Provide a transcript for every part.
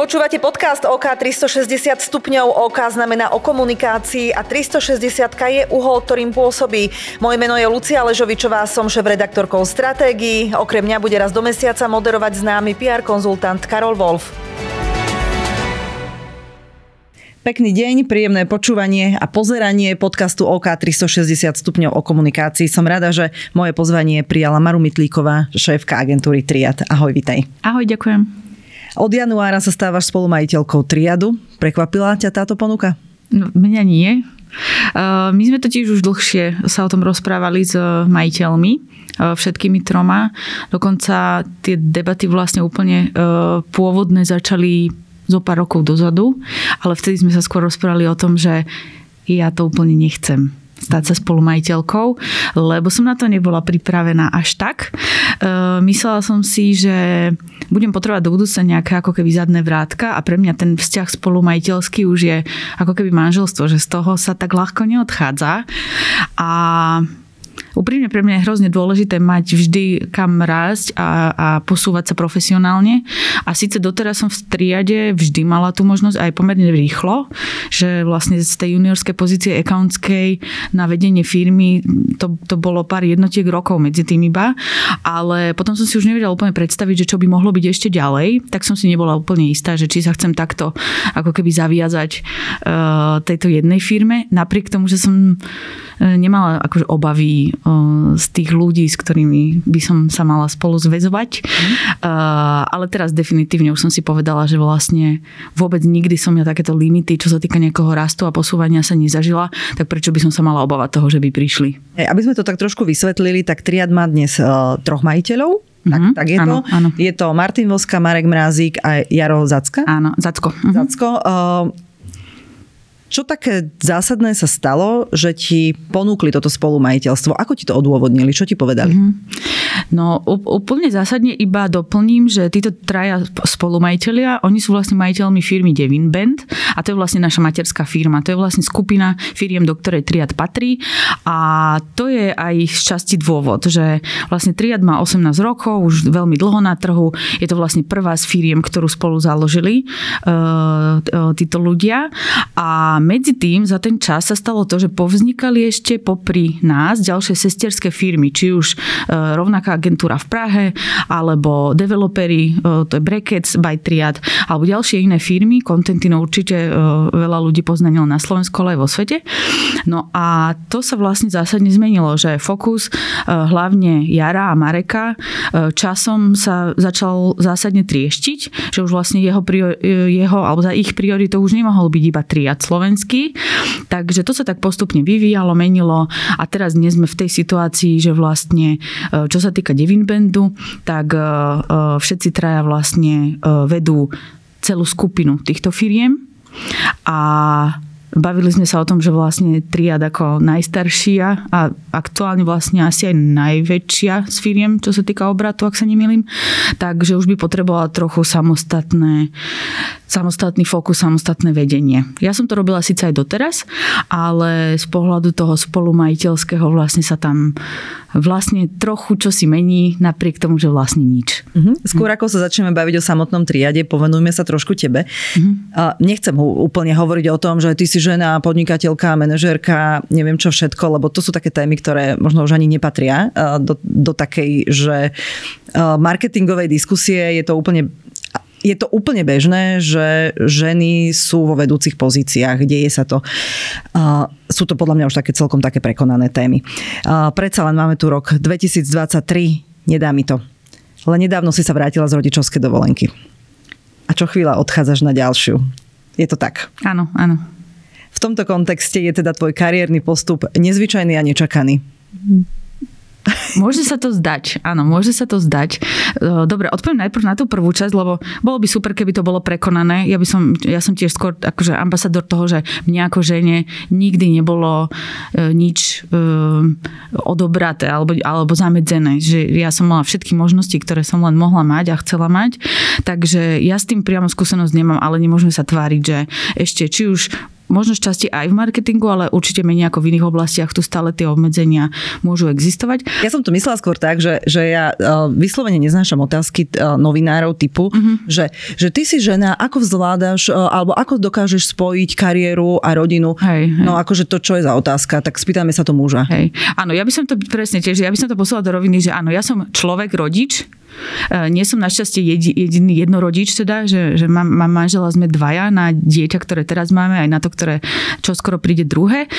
Počúvate podcast OK 360 stupňov. OK znamená o komunikácii a 360 je uhol, ktorým pôsobí. Moje meno je Lucia Ležovičová, som šéf-redaktorkou stratégií. Okrem mňa bude raz do mesiaca moderovať známy PR konzultant Karol Wolf. Pekný deň, príjemné počúvanie a pozeranie podcastu OK 360 stupňov o komunikácii. Som rada, že moje pozvanie prijala Maru Mitlíková, šéfka agentúry Triad. Ahoj, vitaj. Ahoj, ďakujem. Od januára sa stávaš spolumajiteľkou Triadu. Prekvapila ťa táto ponuka? No, mňa nie. Uh, my sme totiž už dlhšie sa o tom rozprávali s majiteľmi, uh, všetkými troma. Dokonca tie debaty vlastne úplne uh, pôvodné začali zo pár rokov dozadu, ale vtedy sme sa skôr rozprávali o tom, že ja to úplne nechcem stať sa spolumajiteľkou, lebo som na to nebola pripravená až tak. Myslela som si, že budem potrebovať do budúca nejaké ako keby zadné vrátka a pre mňa ten vzťah spolumajiteľský už je ako keby manželstvo, že z toho sa tak ľahko neodchádza. A Úprimne pre mňa je hrozne dôležité mať vždy kam rásť a, a posúvať sa profesionálne. A síce doteraz som v triade vždy mala tú možnosť aj pomerne rýchlo, že vlastne z tej juniorskej pozície accountskej na vedenie firmy to, to bolo pár jednotiek rokov medzi tým iba, ale potom som si už nevedela úplne predstaviť, že čo by mohlo byť ešte ďalej, tak som si nebola úplne istá, že či sa chcem takto ako keby zaviazať uh, tejto jednej firme, napriek tomu, že som uh, nemala akože obavy z tých ľudí, s ktorými by som sa mala spolu zväzovať. Mm. Ale teraz definitívne už som si povedala, že vlastne vôbec nikdy som ja takéto limity, čo sa týka nejakého rastu a posúvania sa nezažila, tak prečo by som sa mala obávať toho, že by prišli. Aby sme to tak trošku vysvetlili, tak Triad má dnes uh, troch majiteľov. Tak, mm-hmm, tak je áno, to. Áno. Je to Martin Voska, Marek Mrázik a Jaro Zacka. Áno, Zacko. Mm-hmm. Zacko. Uh, čo také zásadné sa stalo, že ti ponúkli toto spolumajiteľstvo? Ako ti to odôvodnili? Čo ti povedali? Mm-hmm. No úplne zásadne iba doplním, že títo traja spolumajiteľia, oni sú vlastne majiteľmi firmy Devin Band a to je vlastne naša materská firma. To je vlastne skupina firiem, do ktorej Triad patrí a to je aj z časti dôvod, že vlastne Triad má 18 rokov, už veľmi dlho na trhu. Je to vlastne prvá z firiem, ktorú spolu založili uh, títo ľudia a medzi tým za ten čas sa stalo to, že povznikali ešte popri nás ďalšie sestierské firmy, či už e, rovnaká agentúra v Prahe, alebo developeri, e, to je Brackets by Triad, alebo ďalšie iné firmy. Contentino určite e, veľa ľudí poznanilo na Slovensku, ale aj vo svete. No a to sa vlastne zásadne zmenilo, že fokus hlavne Jara a Mareka časom sa začal zásadne trieštiť, že už vlastne jeho, jeho alebo za ich prioritou už nemohol byť iba Triad Slovenska, slovenský. Takže to sa tak postupne vyvíjalo, menilo. A teraz dnes sme v tej situácii, že vlastne e, čo sa týka Devin Bandu, tak e, e, všetci traja vlastne vedú celú skupinu týchto firiem. A Bavili sme sa o tom, že vlastne triad ako najstaršia a aktuálne vlastne asi aj najväčšia z firiem, čo sa týka obratu, ak sa nemýlim, takže už by potrebovala trochu samostatné samostatný fokus, samostatné vedenie. Ja som to robila síce aj doteraz, ale z pohľadu toho spolumajiteľského vlastne sa tam vlastne trochu čo si mení, napriek tomu, že vlastne nič. Uh-huh. Skôr ako sa začneme baviť o samotnom triade, povenujme sa trošku tebe. Uh-huh. Nechcem úplne hovoriť o tom, že ty si žena, podnikateľka, manažérka, neviem čo všetko, lebo to sú také témy, ktoré možno už ani nepatria do, do takej, že marketingovej diskusie je to úplne je to úplne bežné, že ženy sú vo vedúcich pozíciách, deje sa to. Sú to podľa mňa už také celkom také prekonané témy. Predsa len máme tu rok 2023, nedá mi to. Len nedávno si sa vrátila z rodičovskej dovolenky. A čo chvíľa odchádzaš na ďalšiu. Je to tak? Áno, áno. V tomto kontexte je teda tvoj kariérny postup nezvyčajný a nečakaný. Môže sa to zdať, áno, môže sa to zdať. E, dobre, odpoviem najprv na tú prvú časť, lebo bolo by super, keby to bolo prekonané. Ja by som, ja som tiež skôr akože ambasador toho, že mne ako žene nikdy nebolo e, nič e, odobraté alebo, alebo zamedzené. Že ja som mala všetky možnosti, ktoré som len mohla mať a chcela mať. Takže ja s tým priamo skúsenosť nemám, ale nemôžeme sa tváriť, že ešte či už možno šťastie aj v marketingu, ale určite menej ako v iných oblastiach. Tu stále tie obmedzenia môžu existovať. Ja som to myslela skôr tak, že, že ja uh, vyslovene neznášam otázky uh, novinárov typu, uh-huh. že, že ty si žena, ako zvládaš, uh, alebo ako dokážeš spojiť kariéru a rodinu. Hej, hej. No akože to, čo je za otázka, tak spýtame sa to muža. Hej. Áno, ja by som to presne tiež, ja by som to poslala do roviny, že áno, ja som človek, rodič, E, nie som našťastie jediný jednorodič, teda, že, že mám, mám manžela, sme dvaja na dieťa, ktoré teraz máme, aj na to, ktoré čo skoro príde druhé.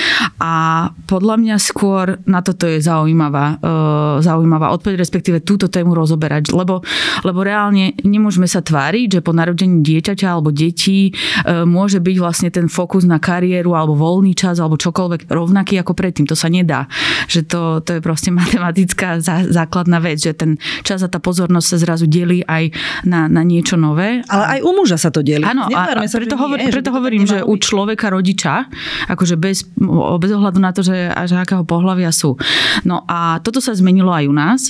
A podľa mňa skôr na toto je zaujímavá, uh, zaujímavá odpoveď, respektíve túto tému rozoberať, lebo, lebo reálne nemôžeme sa tváriť, že po narodení dieťaťa alebo detí uh, môže byť vlastne ten fokus na kariéru alebo voľný čas alebo čokoľvek rovnaký ako predtým. To sa nedá. Že to, to je proste matematická zá, základná vec, že ten čas a tá pozornosť pozornosť sa zrazu delí aj na, na niečo nové. Ale aj u muža sa to delí. Áno, a, a preto, hovor, nie, preto hovorím, že u človeka rodiča, akože bez, bez ohľadu na to, že až akého pohľavia sú. No a toto sa zmenilo aj u nás,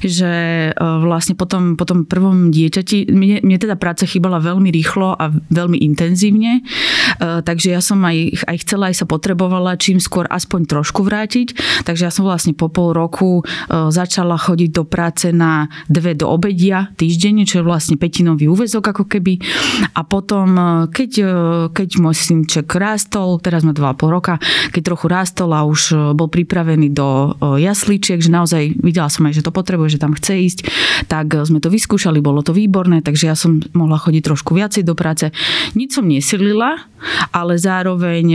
že e, vlastne potom, potom prvom dieťati, mne, mne teda práca chýbala veľmi rýchlo a veľmi intenzívne, takže ja som aj, aj chcela, aj sa potrebovala čím skôr aspoň trošku vrátiť, takže ja som vlastne po pol roku e, začala chodiť do práce na dve do obedia týždenne, čo je vlastne petinový úvezok ako keby. A potom, e, keď, keď môj synček rástol, teraz má 2,5 roka, keď trochu rástol a už bol pripravený do jasličiek, že naozaj videla som aj, že to potrebuje, že tam chce ísť, tak sme to vyskúšali, bolo to výborné, takže ja som mohla chodiť trošku viacej do práce. Nič som nesilila, ale zároveň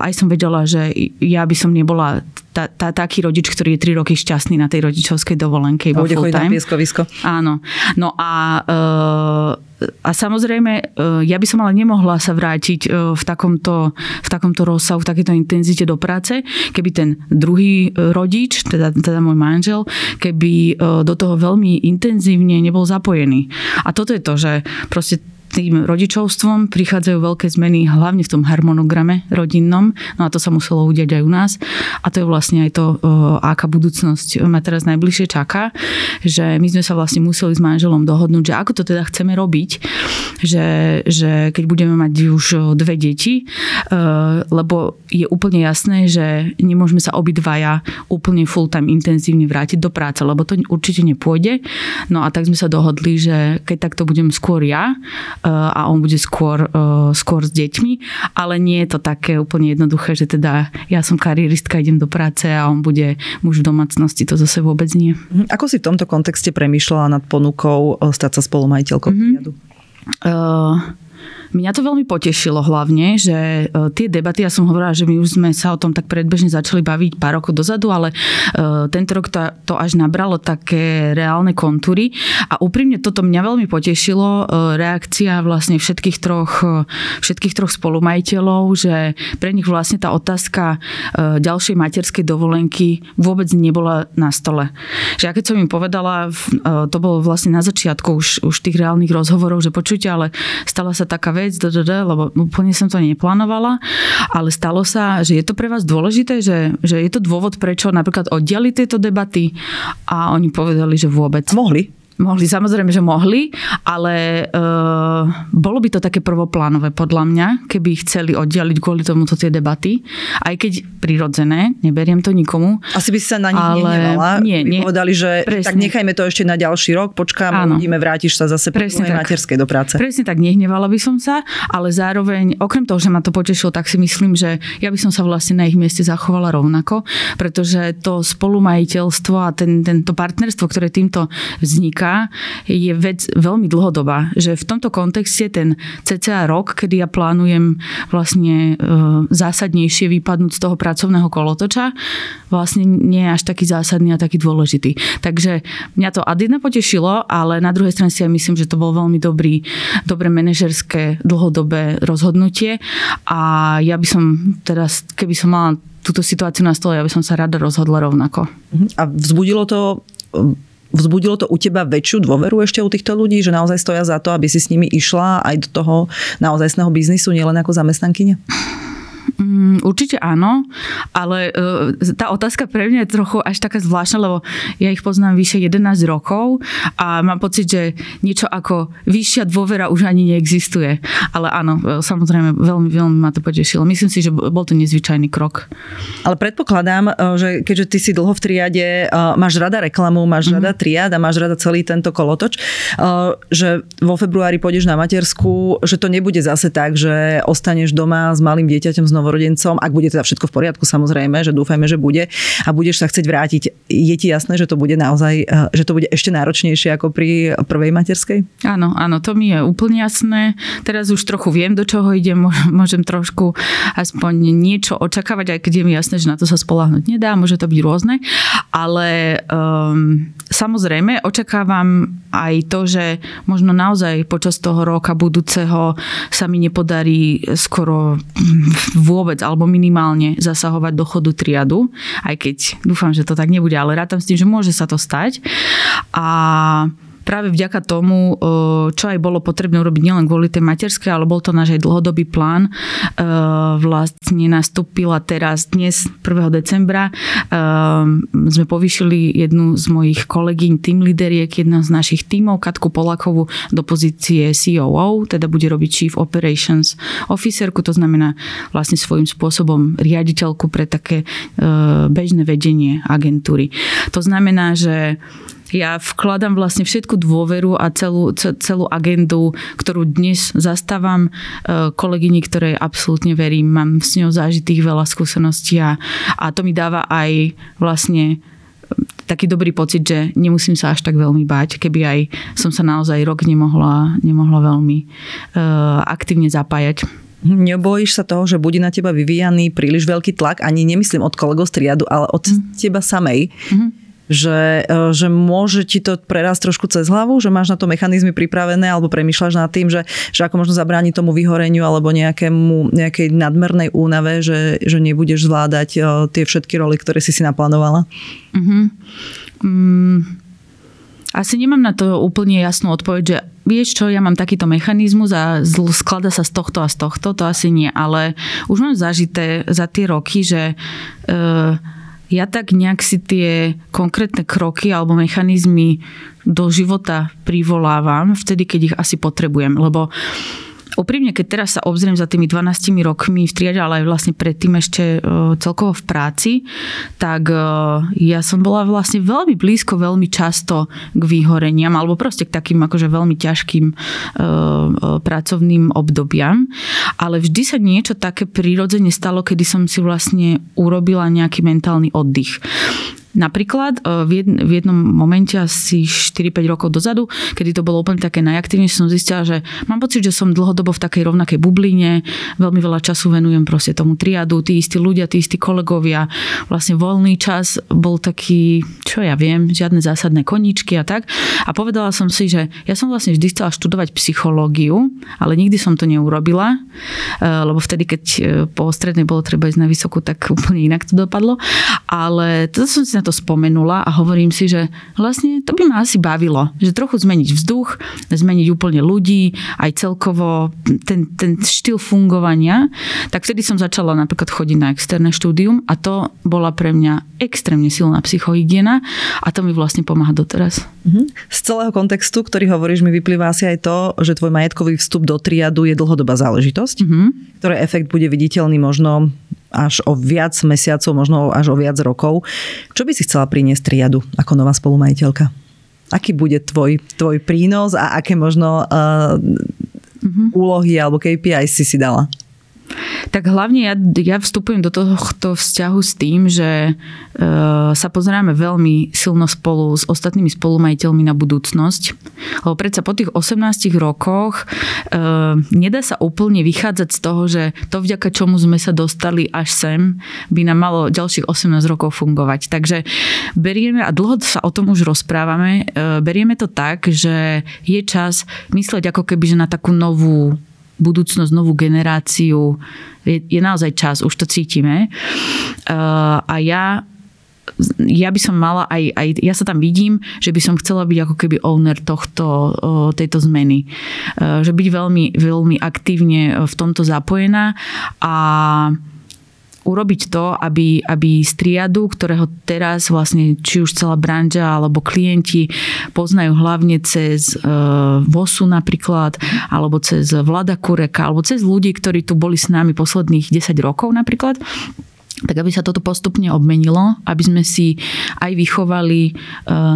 aj som vedela, že ja by som nebola tá, tá, taký rodič, ktorý je 3 roky šťastný na tej rodičovskej dovolenke iba Bude full time. na pieskovisko. Áno. No a uh, a samozrejme, e, ja by som ale nemohla sa vrátiť e, v takomto, v takomto rozsahu, v takéto intenzite do práce, keby ten druhý rodič, teda, teda môj manžel, keby do toho veľmi intenzívne nebol zapojený. A toto je to, že proste tým rodičovstvom prichádzajú veľké zmeny, hlavne v tom harmonograme rodinnom. No a to sa muselo udiať aj u nás. A to je vlastne aj to, aká budúcnosť ma teraz najbližšie čaká. Že my sme sa vlastne museli s manželom dohodnúť, že ako to teda chceme robiť. Že, že keď budeme mať už dve deti, lebo je úplne jasné, že nemôžeme sa obidvaja úplne full time intenzívne vrátiť do práce, lebo to určite nepôjde. No a tak sme sa dohodli, že keď takto budem skôr ja, a on bude skôr, eh, skôr s deťmi, ale nie je to také úplne jednoduché, že teda ja som karieristka, idem do práce a on bude muž v domácnosti, to zase vôbec nie. Mhm. Ako si v tomto kontexte premýšľala nad ponukou eh, stať sa spolumajiteľkou mm-hmm. Uh, Mňa to veľmi potešilo hlavne, že e, tie debaty, ja som hovorila, že my už sme sa o tom tak predbežne začali baviť pár rokov dozadu, ale e, tento rok to, to až nabralo také reálne kontúry a úprimne toto mňa veľmi potešilo, e, reakcia vlastne všetkých troch, všetkých troch spolumajiteľov, že pre nich vlastne tá otázka ďalšej materskej dovolenky vôbec nebola na stole. Že ja keď som im povedala, to bolo vlastne na začiatku už, už tých reálnych rozhovorov, že počujte, ale stala sa taká vec, lebo úplne som to neplánovala, ale stalo sa, že je to pre vás dôležité, že, že je to dôvod, prečo napríklad oddiali tieto debaty a oni povedali, že vôbec. Mohli. Mohli, samozrejme, že mohli, ale uh, bolo by to také prvoplánové podľa mňa, keby chceli oddialiť kvôli tomuto tie debaty. Aj keď prirodzené, neberiem to nikomu. Asi by si sa na nich ale... nehnevala. Nie, nie. povedali, že presne. tak nechajme to ešte na ďalší rok, počkáme, uvidíme, vrátiš sa zase po materskej do práce. Presne tak, nehnevala by som sa, ale zároveň, okrem toho, že ma to potešilo, tak si myslím, že ja by som sa vlastne na ich mieste zachovala rovnako, pretože to spolumajiteľstvo a ten, tento partnerstvo, ktoré týmto vzniká, je vec veľmi dlhodobá. Že v tomto kontexte ten cca rok, kedy ja plánujem vlastne e, zásadnejšie vypadnúť z toho pracovného kolotoča, vlastne nie je až taký zásadný a taký dôležitý. Takže mňa to ad potešilo, ale na druhej strane si aj myslím, že to bol veľmi dobrý, dobré manažerské dlhodobé rozhodnutie a ja by som teraz, keby som mala túto situáciu na stole, ja by som sa rada rozhodla rovnako. A vzbudilo to Vzbudilo to u teba väčšiu dôveru ešte u týchto ľudí, že naozaj stoja za to, aby si s nimi išla aj do toho naozajstného biznisu, nielen ako zamestnankyňa? Mm, určite áno, ale uh, tá otázka pre mňa je trochu až taká zvláštna, lebo ja ich poznám vyše 11 rokov a mám pocit, že niečo ako vyššia dôvera už ani neexistuje. Ale áno, e, samozrejme, veľmi, veľmi ma to potešilo. Myslím si, že bol to nezvyčajný krok. Ale predpokladám, e, že keďže ty si dlho v triade, máš rada reklamu, máš mm-hmm. rada triad a máš rada celý tento kolotoč, že vo februári pôjdeš na matersku, že to nebude zase tak, že ostaneš doma s malým dieťaťom znovu novorodencom, ak bude teda všetko v poriadku samozrejme, že dúfajme, že bude a budeš sa chcieť vrátiť. Je ti jasné, že to bude naozaj, eh, že to bude ešte náročnejšie ako pri prvej materskej? Áno, áno, to mi je úplne jasné. Teraz už trochu viem, do čoho idem, môžem trošku aspoň niečo očakávať, aj keď je mi jasné, že na to sa spolahnuť nedá, môže to byť rôzne, ale um, samozrejme očakávam aj to, že možno naozaj počas toho roka budúceho sa mi nepodarí skoro vôbec alebo minimálne zasahovať do chodu triadu, aj keď dúfam, že to tak nebude, ale rátam s tým, že môže sa to stať. A práve vďaka tomu, čo aj bolo potrebné urobiť nielen kvôli tej materskej, ale bol to náš aj dlhodobý plán, vlastne nastúpila teraz dnes 1. decembra. Sme povýšili jednu z mojich kolegyň, tým lideriek, jedna z našich tímov, Katku Polakovu, do pozície COO, teda bude robiť Chief Operations Officerku, to znamená vlastne svojím spôsobom riaditeľku pre také bežné vedenie agentúry. To znamená, že ja vkladám vlastne všetku dôveru a celú, celú agendu, ktorú dnes zastávam e, kolegyni, ktorej absolútne verím. Mám s ňou zážitých veľa skúseností a, a to mi dáva aj vlastne e, taký dobrý pocit, že nemusím sa až tak veľmi báť, keby aj som sa naozaj rok nemohla, nemohla veľmi uh, aktívne zapájať. Nebojíš sa toho, že bude na teba vyvíjaný príliš veľký tlak, ani nemyslím od kolegov z triadu, ale od mm. teba samej. Mm-hmm že, e, že môže ti to prerásť trošku cez hlavu, že máš na to mechanizmy pripravené alebo premýšľaš nad tým, že, že ako možno zabrániť tomu vyhoreniu alebo nejakému, nejakej nadmernej únave, že, že nebudeš zvládať e, tie všetky roly, ktoré si si naplánovala? Mm-hmm. Mm, asi nemám na to úplne jasnú odpoveď, že vieš čo, ja mám takýto mechanizmus a sklada sa z tohto a z tohto, to asi nie, ale už mám zažité za tie roky, že uh, ja tak nejak si tie konkrétne kroky alebo mechanizmy do života privolávam vtedy, keď ich asi potrebujem. Lebo úprimne, keď teraz sa obzriem za tými 12 rokmi v triade, ale aj vlastne predtým ešte e, celkovo v práci, tak e, ja som bola vlastne veľmi blízko, veľmi často k výhoreniam, alebo proste k takým akože veľmi ťažkým e, pracovným obdobiam. Ale vždy sa niečo také prirodzene stalo, kedy som si vlastne urobila nejaký mentálny oddych. Napríklad e, v jednom momente asi 4-5 rokov dozadu, kedy to bolo úplne také najaktívnejšie, som zistila, že mám pocit, že som dlhodobo v takej rovnakej bubline, veľmi veľa času venujem proste tomu triadu, tí istí ľudia, tí istí kolegovia, vlastne voľný čas bol taký, čo ja viem, žiadne zásadné koníčky a tak. A povedala som si, že ja som vlastne vždy chcela študovať psychológiu, ale nikdy som to neurobila, e, lebo vtedy, keď e, po strednej bolo treba ísť na vysokú, tak úplne inak to dopadlo. Ale to som si na to spomenula a hovorím si, že vlastne to by ma asi bavilo, že trochu zmeniť vzduch, zmeniť úplne ľudí, aj celkovo ten, ten štýl fungovania, tak vtedy som začala napríklad chodiť na externé štúdium a to bola pre mňa extrémne silná psychohygiena a to mi vlastne pomáha doteraz. Mhm. Z celého kontextu, ktorý hovoríš, mi vyplýva asi aj to, že tvoj majetkový vstup do triadu je dlhodobá záležitosť, mm-hmm. ktorý efekt bude viditeľný možno až o viac mesiacov, možno až o viac rokov. Čo by si chcela priniesť triadu ako nová spolumajiteľka? Aký bude tvoj, tvoj prínos a aké možno uh, mm-hmm. úlohy alebo KPI si si dala? Tak hlavne ja, ja vstupujem do tohto vzťahu s tým, že e, sa pozeráme veľmi silno spolu s ostatnými spolumajiteľmi na budúcnosť. Lebo predsa po tých 18 rokoch e, nedá sa úplne vychádzať z toho, že to vďaka čomu sme sa dostali až sem, by nám malo ďalších 18 rokov fungovať. Takže berieme, a dlho sa o tom už rozprávame, e, berieme to tak, že je čas mysleť ako keby že na takú novú budúcnosť, novú generáciu. Je, je naozaj čas, už to cítime. Uh, a ja ja by som mala aj, aj, ja sa tam vidím, že by som chcela byť ako keby owner tohto, tejto zmeny. Že byť veľmi, veľmi aktívne v tomto zapojená a urobiť to, aby, aby z triadu, ktorého teraz vlastne či už celá branža alebo klienti poznajú hlavne cez e, VOSu napríklad, alebo cez Vlada Kureka, alebo cez ľudí, ktorí tu boli s nami posledných 10 rokov napríklad, tak aby sa toto postupne obmenilo, aby sme si aj vychovali e,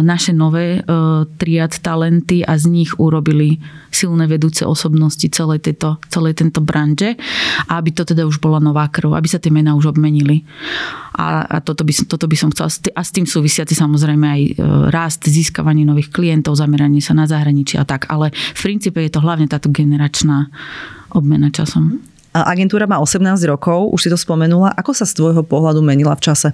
naše nové e, triad talenty a z nich urobili silné vedúce osobnosti celej, tejto, celej tento branže a aby to teda už bola nová krv, aby sa tie mená už obmenili. A, a toto, by, toto by som chcela. A s tým súvisiaci samozrejme aj e, rast, získavanie nových klientov, zameranie sa na zahraničie a tak. Ale v princípe je to hlavne táto generačná obmena časom. Agentúra má 18 rokov, už si to spomenula. Ako sa z tvojho pohľadu menila v čase?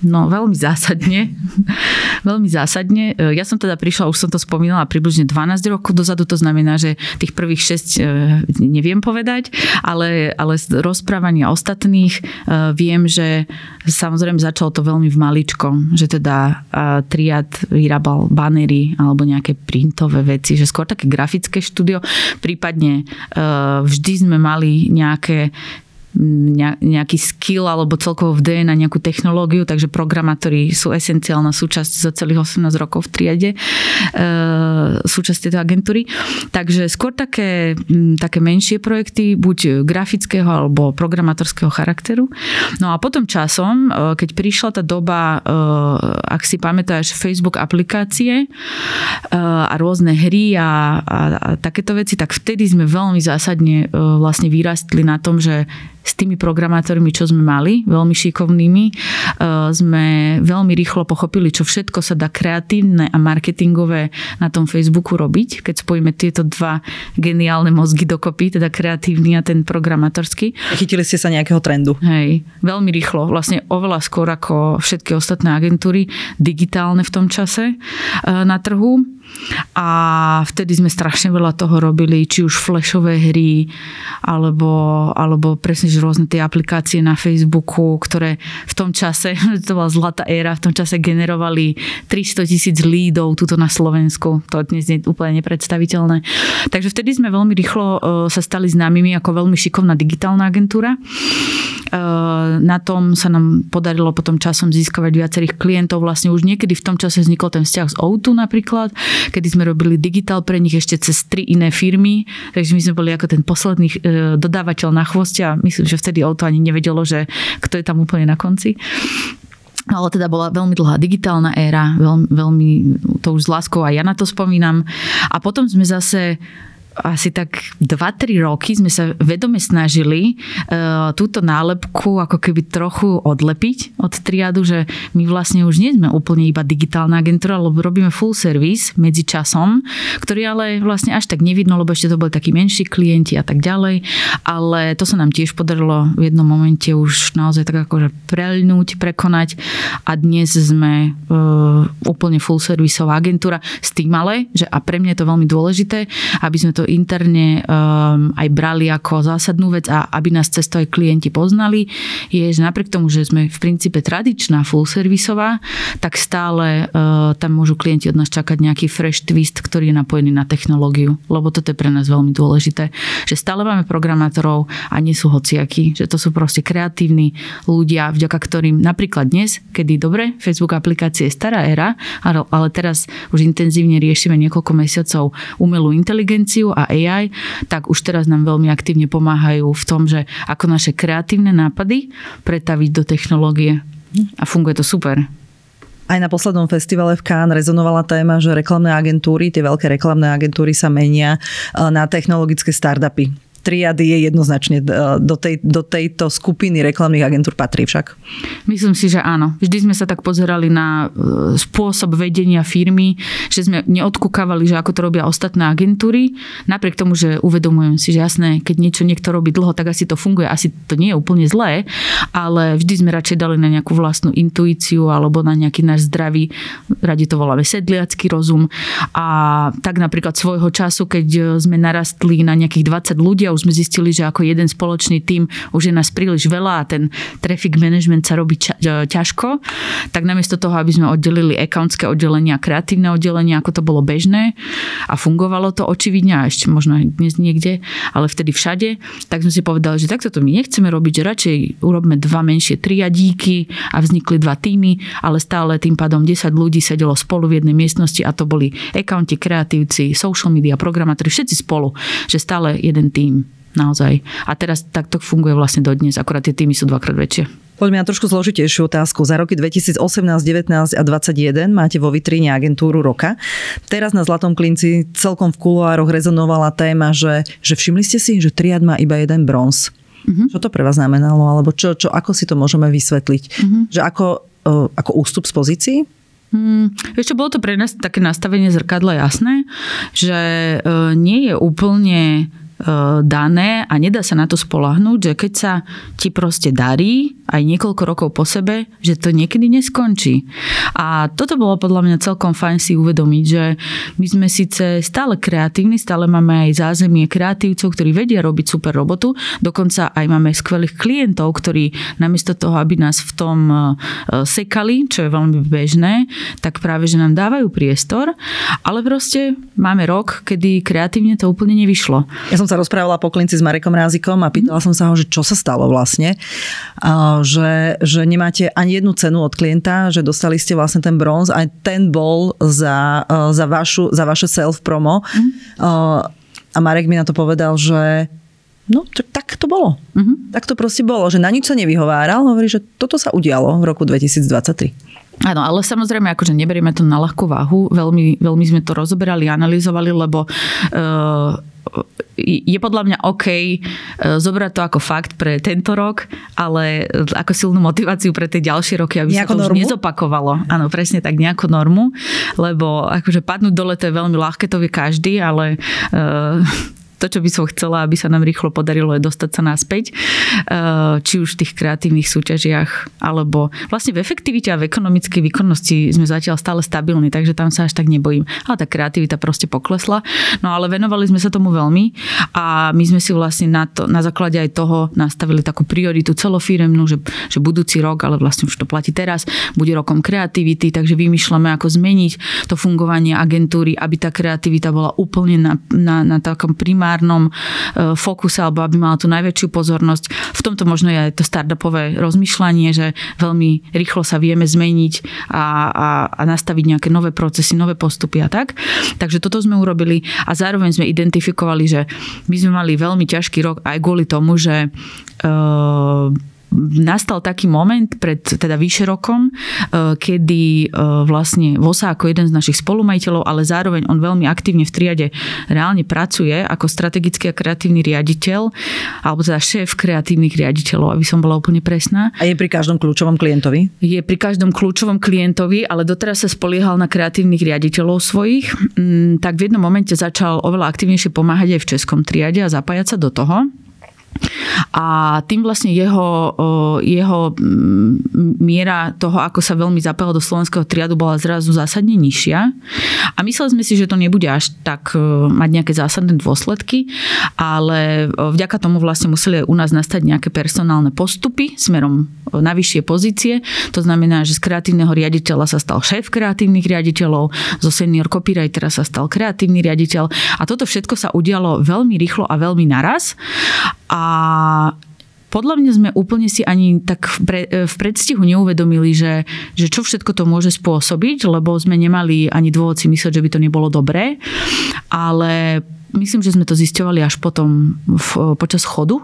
No veľmi zásadne. veľmi zásadne. E, ja som teda prišla, už som to spomínala, približne 12 rokov dozadu, to znamená, že tých prvých 6 e, neviem povedať, ale, ale z rozprávania ostatných e, viem, že samozrejme začalo to veľmi v maličkom, že teda triad vyrábal banery alebo nejaké printové veci, že skôr také grafické štúdio, prípadne vždy sme mali nejaké nejaký skill alebo celkovo v DNA nejakú technológiu, takže programátori sú esenciálna súčasť za celých 18 rokov v triade, e, súčasť tejto agentúry. Takže skôr také, také menšie projekty, buď grafického alebo programátorského charakteru. No a potom časom, e, keď prišla tá doba, e, ak si pamätáš, Facebook aplikácie a rôzne hry a, a, a takéto veci, tak vtedy sme veľmi zásadne vlastne vyrastli na tom, že s tými programátormi, čo sme mali, veľmi šikovnými, e, sme veľmi rýchlo pochopili, čo všetko sa dá kreatívne a marketingové na tom Facebooku robiť, keď spojíme tieto dva geniálne mozgy dokopy, teda kreatívny a ten programátorský. Chytili ste sa nejakého trendu. Hej, veľmi rýchlo, vlastne oveľa skôr ako všetky ostatné agentúry, digitálne v tom čase e, na trhu a vtedy sme strašne veľa toho robili, či už flashové hry, alebo, alebo presne, že rôzne tie aplikácie na Facebooku, ktoré v tom čase, to bola zlatá éra, v tom čase generovali 300 tisíc lídov tuto na Slovensku. To dnes je úplne nepredstaviteľné. Takže vtedy sme veľmi rýchlo e, sa stali známymi ako veľmi šikovná digitálna agentúra. E, na tom sa nám podarilo potom časom získavať viacerých klientov. Vlastne už niekedy v tom čase vznikol ten vzťah s Outu napríklad, kedy sme robili digitál pre nich ešte cez tri iné firmy, takže my sme boli ako ten posledný e, dodávateľ na chvoste a myslím, že vtedy o to ani nevedelo, že kto je tam úplne na konci. Ale teda bola veľmi dlhá digitálna éra, veľmi, veľmi to už s láskou aj ja na to spomínam. A potom sme zase asi tak 2-3 roky sme sa vedome snažili uh, túto nálepku ako keby trochu odlepiť od triadu, že my vlastne už nie sme úplne iba digitálna agentúra, lebo robíme full service medzi časom, ktorý ale vlastne až tak nevidno, lebo ešte to boli takí menší klienti a tak ďalej, ale to sa nám tiež podarilo v jednom momente už naozaj tak akože preľnúť, prekonať a dnes sme uh, úplne full servisová agentúra s tým ale, že a pre mňa je to veľmi dôležité, aby sme to to interne um, aj brali ako zásadnú vec a aby nás cez aj klienti poznali, je, že napriek tomu, že sme v princípe tradičná full servisová, tak stále uh, tam môžu klienti od nás čakať nejaký fresh twist, ktorý je napojený na technológiu, lebo toto je pre nás veľmi dôležité, že stále máme programátorov a nie sú hociakí, že to sú proste kreatívni ľudia, vďaka ktorým napríklad dnes, kedy dobre, Facebook aplikácie je stará éra, ale teraz už intenzívne riešime niekoľko mesiacov umelú inteligenciu a AI, tak už teraz nám veľmi aktívne pomáhajú v tom, že ako naše kreatívne nápady pretaviť do technológie. A funguje to super. Aj na poslednom festivale v Cannes rezonovala téma, že reklamné agentúry, tie veľké reklamné agentúry sa menia eh, na technologické startupy triady je jednoznačne e, do, tej, do tejto skupiny reklamných agentúr patrí však? Myslím si, že áno. Vždy sme sa tak pozerali na e, spôsob vedenia firmy, že sme neodkúkavali, že ako to robia ostatné agentúry. Napriek tomu, že uvedomujem si, že jasné, keď niečo niekto robí dlho, tak asi to funguje, asi to nie je úplne zlé, ale vždy sme radšej dali na nejakú vlastnú intuíciu alebo na nejaký náš zdravý, radi to voláme sedliacký rozum. A tak napríklad svojho času, keď sme narastli na nejakých 20 ľudí a už sme zistili, že ako jeden spoločný tým už je nás príliš veľa a ten traffic management sa robí ča- ťažko, tak namiesto toho, aby sme oddelili accountské oddelenie a kreatívne oddelenie, ako to bolo bežné a fungovalo to očividne a ešte možno aj dnes niekde, ale vtedy všade, tak sme si povedali, že takto to my nechceme robiť, že radšej urobme dva menšie triadíky a vznikli dva týmy, ale stále tým pádom 10 ľudí sedelo spolu v jednej miestnosti a to boli accounti, kreatívci, social media, programátori, všetci spolu, že stále jeden tým naozaj. A teraz takto funguje vlastne dodnes, akorát tie týmy sú dvakrát väčšie. Poďme na trošku zložitejšiu otázku. Za roky 2018, 19 a 2021 máte vo vitríne agentúru roka. Teraz na Zlatom klinci celkom v kuloároch rezonovala téma, že, že všimli ste si, že triad má iba jeden bronz. Uh-huh. Čo to pre vás znamenalo? Alebo čo, čo, ako si to môžeme vysvetliť? Uh-huh. Že ako, uh, ako ústup z pozícií? Hmm, ešte bolo to pre nás také nastavenie zrkadla jasné, že uh, nie je úplne E, dané a nedá sa na to spolahnúť, že keď sa ti proste darí aj niekoľko rokov po sebe, že to niekedy neskončí. A toto bolo podľa mňa celkom fajn si uvedomiť, že my sme síce stále kreatívni, stále máme aj zázemie kreatívcov, ktorí vedia robiť super robotu, dokonca aj máme skvelých klientov, ktorí namiesto toho, aby nás v tom e, sekali, čo je veľmi bežné, tak práve, že nám dávajú priestor, ale proste máme rok, kedy kreatívne to úplne nevyšlo. Ja som sa rozprávala po klinci s Marekom Rázikom a pýtala som sa ho, že čo sa stalo vlastne. Že, že nemáte ani jednu cenu od klienta, že dostali ste vlastne ten bronz, aj ten bol za, za, vašu, za vaše self-promo. Mm. A Marek mi na to povedal, že No, tak to bolo. Uh-huh. Tak to proste bolo, že na nič sa nevyhováral. Hovorí, že toto sa udialo v roku 2023. Áno, ale samozrejme, akože neberieme to na ľahkú váhu. Veľmi, veľmi sme to rozoberali, analyzovali, lebo uh, je podľa mňa OK e, zobrať to ako fakt pre tento rok, ale ako silnú motiváciu pre tie ďalšie roky, aby sa to normu? už nezopakovalo. Áno, presne tak, nejakú normu, lebo akože padnúť dole to je veľmi ľahké, to vie každý, ale uh, to, čo by som chcela, aby sa nám rýchlo podarilo, je dostať sa naspäť, eh, či už v tých kreatívnych súťažiach, alebo vlastne v efektivite a v ekonomickej výkonnosti sme zatiaľ stále stabilní, takže tam sa až tak nebojím. Ale tá kreativita proste poklesla. No ale venovali sme sa tomu veľmi a my sme si vlastne na, to, na základe aj toho nastavili takú prioritu celofíremnú, že, že budúci rok, ale vlastne už to platí teraz, bude rokom kreativity, takže vymýšľame, ako zmeniť to fungovanie agentúry, aby tá kreativita bola úplne na, na, na takom primárnom primárnom e, fokuse alebo aby mala tú najväčšiu pozornosť. V tomto možno je to startupové rozmýšľanie, že veľmi rýchlo sa vieme zmeniť a, a, a nastaviť nejaké nové procesy, nové postupy a tak. Takže toto sme urobili a zároveň sme identifikovali, že my sme mali veľmi ťažký rok aj kvôli tomu, že uh, nastal taký moment pred teda vyše rokom, e, kedy e, vlastne Vosa ako jeden z našich spolumajiteľov, ale zároveň on veľmi aktívne v triade reálne pracuje ako strategický a kreatívny riaditeľ, alebo teda šéf kreatívnych riaditeľov, aby som bola úplne presná. A je pri každom kľúčovom klientovi? Je pri každom kľúčovom klientovi, ale doteraz sa spoliehal na kreatívnych riaditeľov svojich. Mm, tak v jednom momente začal oveľa aktívnejšie pomáhať aj v českom triade a zapájať sa do toho. A tým vlastne jeho, jeho miera toho, ako sa veľmi zapájal do slovenského triadu, bola zrazu zásadne nižšia. A mysleli sme si, že to nebude až tak mať nejaké zásadné dôsledky, ale vďaka tomu vlastne museli u nás nastať nejaké personálne postupy smerom na vyššie pozície. To znamená, že z kreatívneho riaditeľa sa stal šéf kreatívnych riaditeľov, zo senior copywritera sa stal kreatívny riaditeľ a toto všetko sa udialo veľmi rýchlo a veľmi naraz. A podľa mňa sme úplne si ani tak v predstihu neuvedomili, že, že čo všetko to môže spôsobiť, lebo sme nemali ani dôvod si myslieť, že by to nebolo dobré. Ale myslím, že sme to zisťovali až potom v, počas chodu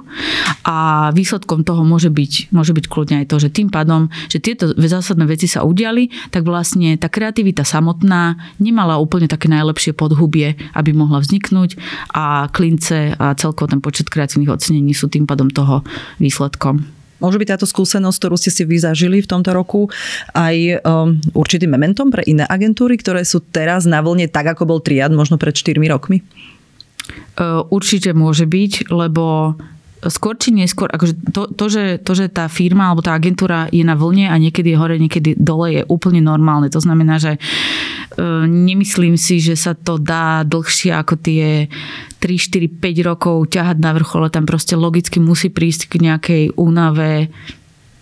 a výsledkom toho môže byť, môže byť kľudne aj to, že tým pádom, že tieto zásadné veci sa udiali, tak vlastne tá kreativita samotná nemala úplne také najlepšie podhubie, aby mohla vzniknúť a klince a celkovo ten počet kreatívnych ocenení sú tým pádom toho výsledkom. Môže byť táto skúsenosť, ktorú ste si vyzažili v tomto roku, aj um, určitým mementom pre iné agentúry, ktoré sú teraz na vlne tak, ako bol triad možno pred 4 rokmi? Určite môže byť, lebo skôr či neskôr, akože to, to, že, to, že tá firma alebo tá agentúra je na vlne a niekedy je hore, niekedy dole je úplne normálne. To znamená, že nemyslím si, že sa to dá dlhšie ako tie 3, 4, 5 rokov ťahať na vrchole. Tam proste logicky musí prísť k nejakej únave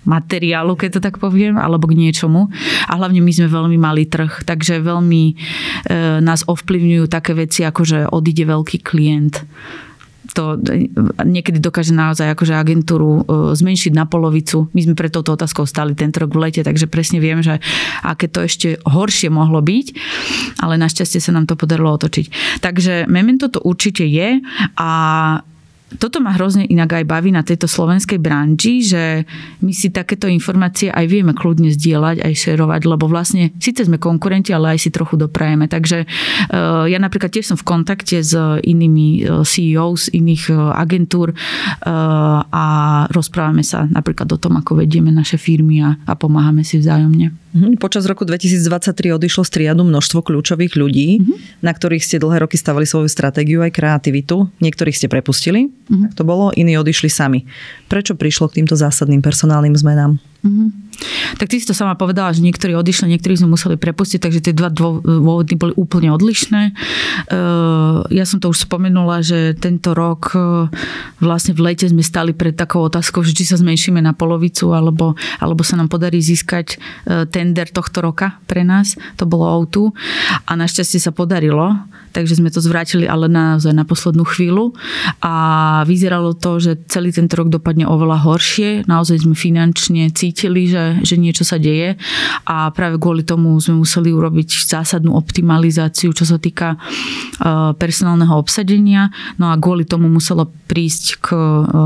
materiálu, keď to tak poviem, alebo k niečomu. A hlavne my sme veľmi malý trh, takže veľmi e, nás ovplyvňujú také veci, ako že odíde veľký klient to niekedy dokáže naozaj akože agentúru e, zmenšiť na polovicu. My sme pre touto otázkou stali tento rok v lete, takže presne viem, že aké to ešte horšie mohlo byť, ale našťastie sa nám to podarilo otočiť. Takže Memento to určite je a toto ma hrozne inak aj baví na tejto slovenskej branži, že my si takéto informácie aj vieme kľudne zdieľať, aj šerovať, lebo vlastne síce sme konkurenti, ale aj si trochu doprajeme. Takže uh, ja napríklad tiež som v kontakte s inými uh, CEO z iných uh, agentúr a rozprávame sa napríklad o tom, ako vedieme naše firmy a, a pomáhame si vzájomne. Mhm. Počas roku 2023 odišlo z triadu množstvo kľúčových ľudí, mm-hmm. na ktorých ste dlhé roky stavali svoju stratégiu aj kreativitu. Niektorých ste prepustili, mm-hmm. tak to bolo, iní odišli sami. Prečo prišlo k týmto zásadným personálnym zmenám? Mm-hmm. Tak ty si to sama povedala, že niektorí odišli, niektorí sme museli prepustiť, takže tie dva dôvody boli úplne odlišné. Ehm, ja som to už spomenula, že tento rok e, vlastne v lete sme stali pred takou otázkou, že či sa zmenšíme na polovicu, alebo, alebo sa nám podarí získať e, tender tohto roka pre nás. To bolo O2 a našťastie sa podarilo takže sme to zvrátili ale naozaj na poslednú chvíľu a vyzeralo to, že celý tento rok dopadne oveľa horšie. Naozaj sme finančne cítili, že, že niečo sa deje a práve kvôli tomu sme museli urobiť zásadnú optimalizáciu, čo sa týka e, personálneho obsadenia. No a kvôli tomu muselo prísť k e,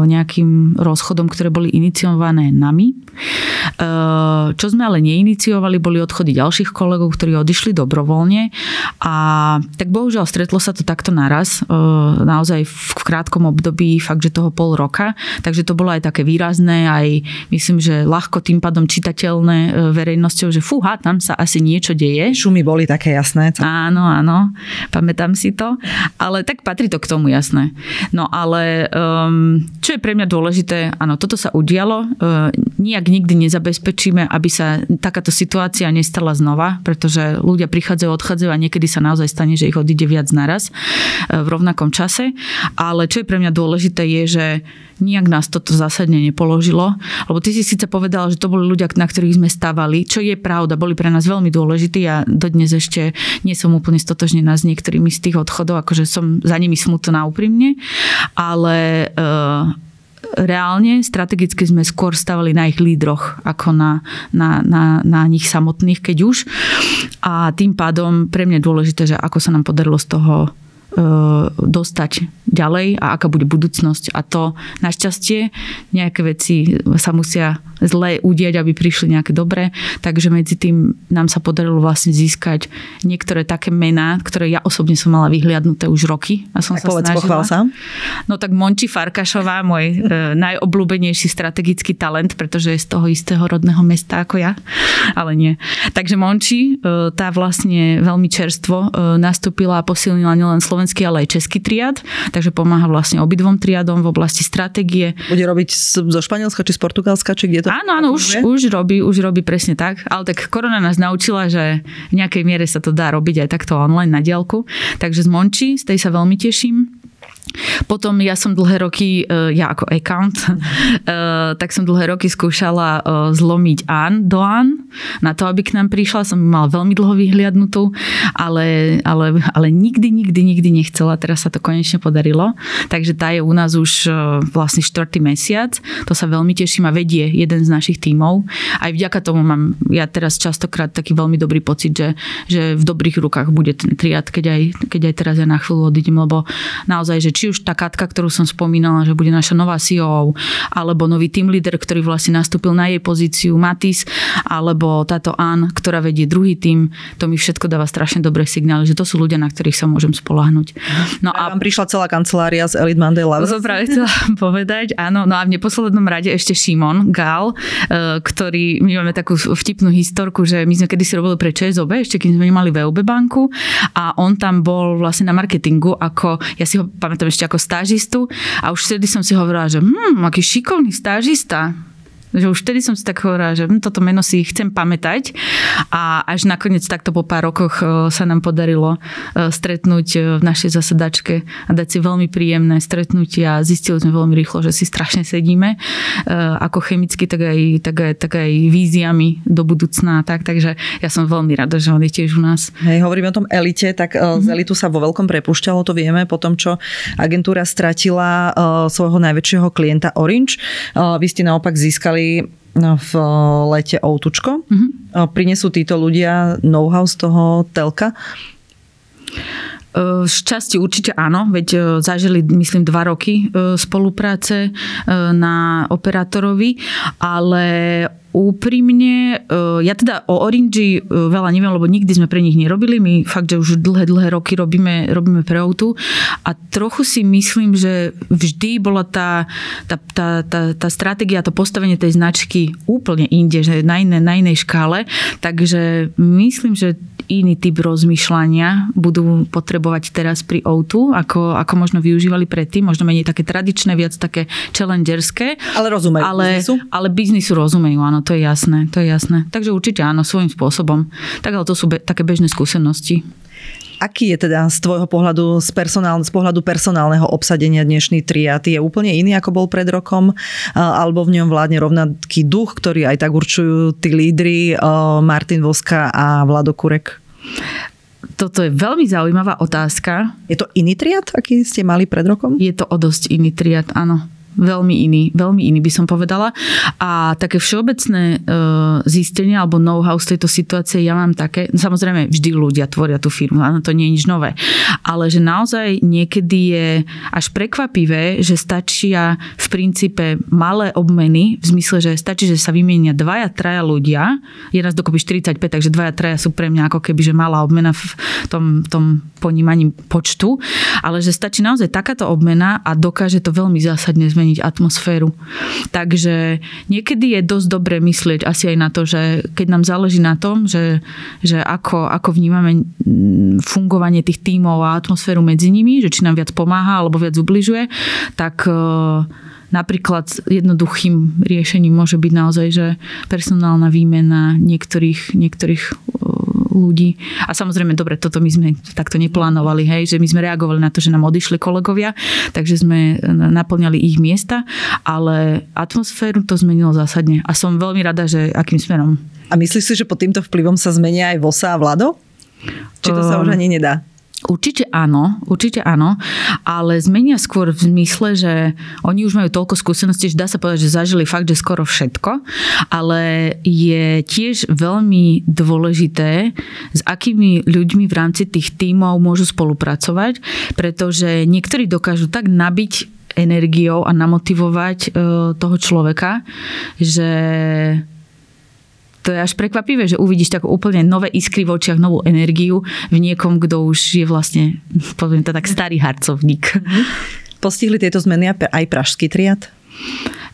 nejakým rozchodom, ktoré boli iniciované nami. E, čo sme ale neiniciovali, boli odchody ďalších kolegov, ktorí odišli dobrovoľne a tak bohužiaľ bohužiaľ stretlo sa to takto naraz, e, naozaj v krátkom období, fakt, že toho pol roka, takže to bolo aj také výrazné, aj myslím, že ľahko tým pádom čitateľné e, verejnosťou, že fúha, tam sa asi niečo deje. Šumy boli také jasné. Co? Áno, áno, pamätám si to, ale tak patrí to k tomu jasné. No ale um, čo je pre mňa dôležité, áno, toto sa udialo, uh, nijak nikdy nezabezpečíme, aby sa takáto situácia nestala znova, pretože ľudia prichádzajú, odchádzajú a niekedy sa naozaj stane, že ich odíde viac naraz e, v rovnakom čase. Ale čo je pre mňa dôležité je, že nijak nás toto zásadne nepoložilo. Lebo ty si síce povedal, že to boli ľudia, na ktorých sme stávali, čo je pravda, boli pre nás veľmi dôležití a dodnes ešte nie som úplne stotožnená s niektorými z tých odchodov, akože som za nimi smutná úprimne, ale uh, reálne, strategicky sme skôr stavali na ich lídroch, ako na, na, na, na nich samotných, keď už. A tým pádom pre mňa je dôležité, že ako sa nám podarilo z toho dostať ďalej a aká bude budúcnosť. A to našťastie nejaké veci sa musia zle udieť, aby prišli nejaké dobré. Takže medzi tým nám sa podarilo vlastne získať niektoré také mená, ktoré ja osobne som mala vyhliadnuté už roky. A som tak sa povedz, snažila. sa. No tak Monči Farkašová, môj e, najobľúbenejší strategický talent, pretože je z toho istého rodného mesta ako ja. Ale nie. Takže Monči, e, tá vlastne veľmi čerstvo e, nastúpila a posilnila nielen Slovensko slovenský, ale aj český triad, takže pomáha vlastne obidvom triadom v oblasti stratégie. Bude robiť zo Španielska či z Portugalska, či kde to? Áno, áno, už, už, robí, už robí presne tak, ale tak korona nás naučila, že v nejakej miere sa to dá robiť aj takto online na diálku. Takže z Monči, z tej sa veľmi teším. Potom ja som dlhé roky, e, ja ako account, e, tak som dlhé roky skúšala e, zlomiť An do An. Na to, aby k nám prišla, som mal veľmi dlho vyhliadnutú, ale, ale, ale nikdy, nikdy, nikdy nechcela. Teraz sa to konečne podarilo. Takže tá je u nás už vlastne štvrtý mesiac. To sa veľmi teším a vedie jeden z našich tímov. Aj vďaka tomu mám ja teraz častokrát taký veľmi dobrý pocit, že, že v dobrých rukách bude ten triad, keď aj, keď aj teraz ja na chvíľu odídem, lebo naozaj, že či už tá Katka, ktorú som spomínala, že bude naša nová CEO, alebo nový team leader, ktorý vlastne nastúpil na jej pozíciu, Matis, alebo táto Ann, ktorá vedie druhý tým, to mi všetko dáva strašne dobré signály, že to sú ľudia, na ktorých sa môžem spolahnuť. No a, a vám prišla celá kancelária z Elite Monday Love. To práve chcela povedať, áno. No a v neposlednom rade ešte Šimon Gál, e, ktorý, my máme takú vtipnú historku, že my sme kedysi robili pre ČSOB, ešte keď sme mali VUB banku a on tam bol vlastne na marketingu ako, ja si ho pamätám, ešte ako stážistu. A už vtedy som si hovorila, že hm, aký šikovný stážista že už vtedy som si tak hovorila, že hm, toto meno si chcem pamätať a až nakoniec takto po pár rokoch e, sa nám podarilo e, stretnúť e, v našej zasadačke a dať si veľmi príjemné stretnutia a zistili sme veľmi rýchlo, že si strašne sedíme ako chemicky, tak aj, tak aj, tak aj víziami do budúcna. Tak, takže ja som veľmi rada, že on je tiež u nás. Hej, hovoríme o tom elite, tak mm-hmm. z mhm. elitu sa vo veľkom prepušťalo, to vieme, po tom, čo agentúra stratila svojho najväčšieho klienta Orange. Vy ste naopak získali mali no, v lete outučko. Mm-hmm. Prinesú títo ľudia know-how z toho telka? Z časti určite áno, veď e, zažili, myslím, dva roky e, spolupráce na operátorovi, ale úprimne, ja teda o Orange veľa neviem, lebo nikdy sme pre nich nerobili. My fakt, že už dlhé, dlhé roky robíme, robíme pre Outu a trochu si myslím, že vždy bola tá, tá, tá, tá, tá stratégia, to postavenie tej značky úplne inde, že na, iné, na inej škále. Takže myslím, že iný typ rozmýšľania budú potrebovať teraz pri O2, ako, ako možno využívali predtým, možno menej také tradičné, viac také challengerské. Ale rozumejú ale, biznisu? Ale biznisu rozumejú, áno, to je jasné, to je jasné. Takže určite áno, svojím spôsobom. Tak ale to sú be, také bežné skúsenosti. Aký je teda z tvojho pohľadu, z, personál, z pohľadu personálneho obsadenia dnešný triad? Je úplne iný, ako bol pred rokom? Alebo v ňom vládne rovnaký duch, ktorý aj tak určujú tí lídry Martin Voska a Vlado Kurek? Toto je veľmi zaujímavá otázka. Je to iný triad, aký ste mali pred rokom? Je to o dosť iný triad, áno veľmi iný, veľmi iný by som povedala. A také všeobecné e, zistenie alebo know-how z tejto situácie ja mám také, no samozrejme vždy ľudia tvoria tú firmu, áno, to nie je nič nové, ale že naozaj niekedy je až prekvapivé, že stačia v princípe malé obmeny, v zmysle, že stačí, že sa vymenia dvaja, traja ľudia, je nás dokopy 45, takže dvaja, traja sú pre mňa ako keby, že malá obmena v tom, tom ponímaní počtu, ale že stačí naozaj takáto obmena a dokáže to veľmi zásadne zmeniť zmeniť atmosféru. Takže niekedy je dosť dobre myslieť asi aj na to, že keď nám záleží na tom, že, že ako, ako vnímame fungovanie tých tímov a atmosféru medzi nimi, že či nám viac pomáha alebo viac ubližuje, tak e, Napríklad jednoduchým riešením môže byť naozaj, že personálna výmena niektorých, niektorých e, ľudí. A samozrejme, dobre, toto my sme takto neplánovali, hej, že my sme reagovali na to, že nám odišli kolegovia, takže sme naplňali ich miesta, ale atmosféru to zmenilo zásadne. A som veľmi rada, že akým smerom. A myslíš si, že pod týmto vplyvom sa zmenia aj Vosa a Vlado? Či to sa už ani nedá? Určite áno, určite áno, ale zmenia skôr v zmysle, že oni už majú toľko skúseností, že dá sa povedať, že zažili fakt, že skoro všetko, ale je tiež veľmi dôležité, s akými ľuďmi v rámci tých tímov môžu spolupracovať, pretože niektorí dokážu tak nabiť energiou a namotivovať e, toho človeka, že to je až prekvapivé, že uvidíš tak úplne nové iskry v očiach, novú energiu v niekom, kto už je vlastne, poviem to tak, starý harcovník. Mhm. Postihli tieto zmeny aj pražský triad?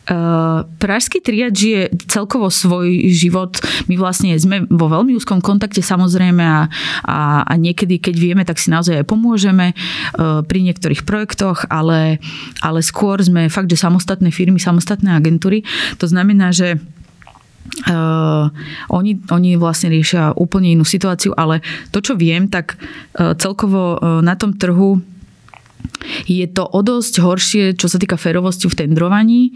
Uh, Pražský triad žije celkovo svoj život. My vlastne sme vo veľmi úzkom kontakte samozrejme a, a, a niekedy, keď vieme, tak si naozaj aj pomôžeme uh, pri niektorých projektoch, ale, ale skôr sme fakt, že samostatné firmy, samostatné agentúry. To znamená, že Uh, oni, oni vlastne riešia úplne inú situáciu, ale to, čo viem, tak uh, celkovo uh, na tom trhu je to o dosť horšie, čo sa týka férovosti v tendrovaní. E,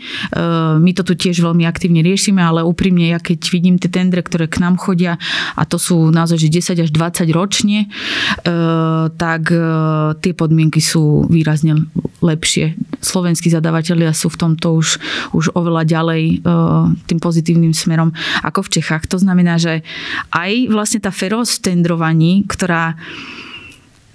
my to tu tiež veľmi aktívne riešime, ale úprimne, ja keď vidím tie tendre, ktoré k nám chodia, a to sú naozaj že 10 až 20 ročne, e, tak e, tie podmienky sú výrazne lepšie. Slovenskí zadavatelia sú v tomto už, už oveľa ďalej tým pozitívnym smerom ako v Čechách. To znamená, že aj vlastne tá férovosť v tendrovaní, ktorá